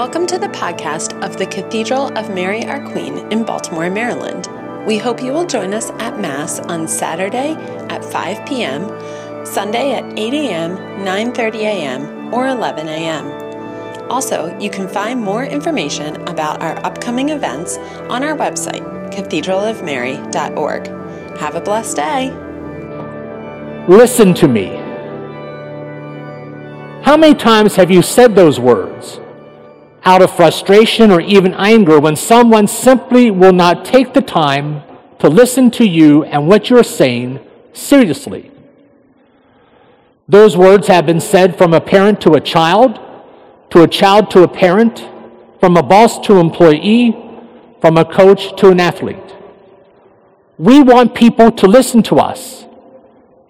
Welcome to the podcast of the Cathedral of Mary Our Queen in Baltimore, Maryland. We hope you will join us at Mass on Saturday at 5 p.m., Sunday at 8 a.m., 9:30 a.m., or 11 a.m. Also, you can find more information about our upcoming events on our website, cathedralofmary.org. Have a blessed day. Listen to me. How many times have you said those words? Out of frustration or even anger when someone simply will not take the time to listen to you and what you're saying seriously. Those words have been said from a parent to a child, to a child to a parent, from a boss to an employee, from a coach to an athlete. We want people to listen to us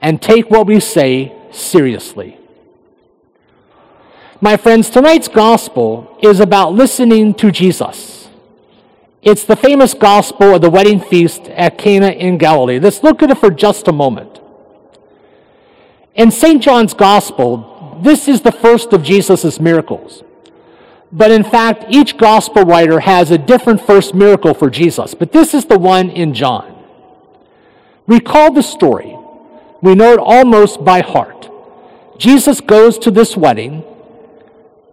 and take what we say seriously. My friends, tonight's gospel is about listening to Jesus. It's the famous gospel of the wedding feast at Cana in Galilee. Let's look at it for just a moment. In St. John's gospel, this is the first of Jesus' miracles. But in fact, each gospel writer has a different first miracle for Jesus, but this is the one in John. Recall the story. We know it almost by heart. Jesus goes to this wedding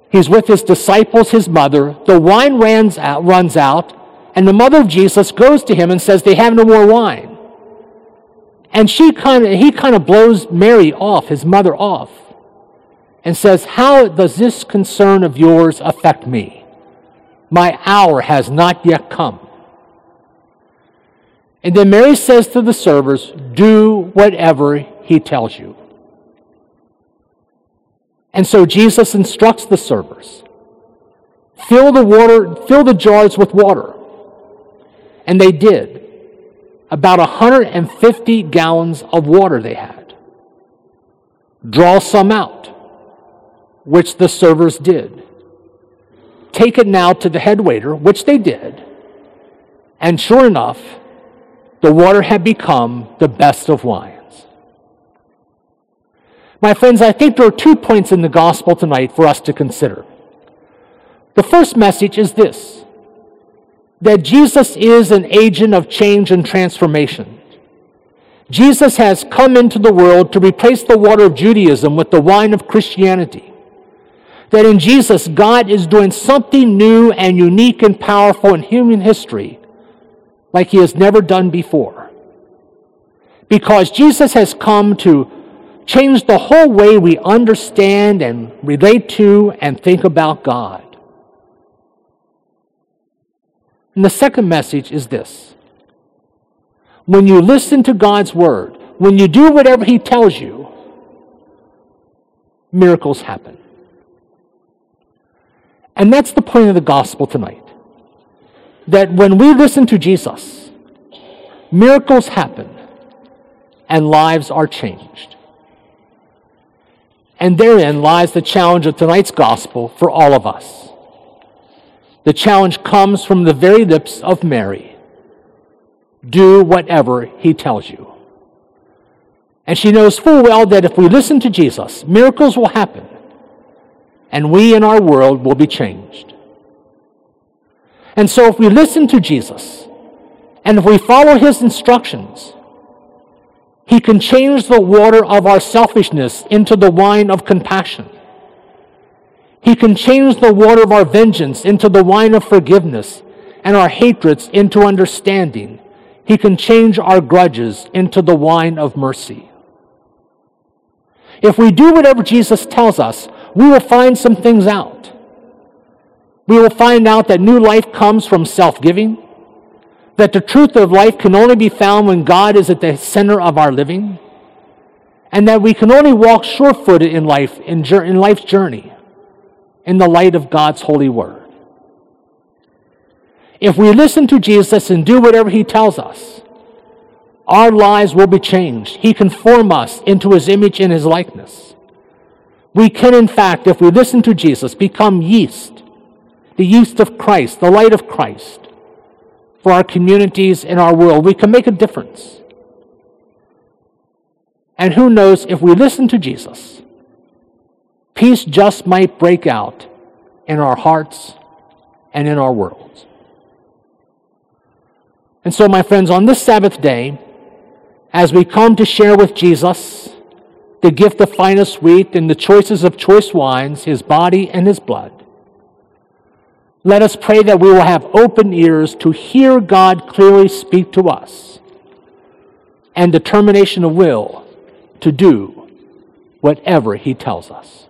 He's with his disciples, his mother. The wine runs out, runs out, and the mother of Jesus goes to him and says, They have no more wine. And she kind of, he kind of blows Mary off, his mother off, and says, How does this concern of yours affect me? My hour has not yet come. And then Mary says to the servers, Do whatever he tells you. And so Jesus instructs the servers fill the water, fill the jars with water. And they did. About 150 gallons of water they had. Draw some out, which the servers did. Take it now to the head waiter, which they did. And sure enough, the water had become the best of wine. My friends, I think there are two points in the gospel tonight for us to consider. The first message is this that Jesus is an agent of change and transformation. Jesus has come into the world to replace the water of Judaism with the wine of Christianity. That in Jesus, God is doing something new and unique and powerful in human history like he has never done before. Because Jesus has come to change the whole way we understand and relate to and think about God. And the second message is this when you listen to God's word, when you do whatever He tells you, miracles happen. And that's the point of the gospel tonight. That when we listen to Jesus, miracles happen and lives are changed. And therein lies the challenge of tonight's gospel for all of us. The challenge comes from the very lips of Mary do whatever he tells you. And she knows full well that if we listen to Jesus, miracles will happen, and we in our world will be changed. And so, if we listen to Jesus, and if we follow his instructions, he can change the water of our selfishness into the wine of compassion. He can change the water of our vengeance into the wine of forgiveness and our hatreds into understanding. He can change our grudges into the wine of mercy. If we do whatever Jesus tells us, we will find some things out. We will find out that new life comes from self giving that the truth of life can only be found when God is at the center of our living, and that we can only walk sure footed in life, in, in life's journey, in the light of God's holy word. If we listen to Jesus and do whatever he tells us, our lives will be changed. He can form us into his image and his likeness. We can, in fact, if we listen to Jesus, become yeast, the yeast of Christ, the light of Christ for our communities and our world. We can make a difference. And who knows, if we listen to Jesus, peace just might break out in our hearts and in our world. And so, my friends, on this Sabbath day, as we come to share with Jesus the gift of finest wheat and the choices of choice wines, his body and his blood, let us pray that we will have open ears to hear God clearly speak to us and determination of will to do whatever he tells us.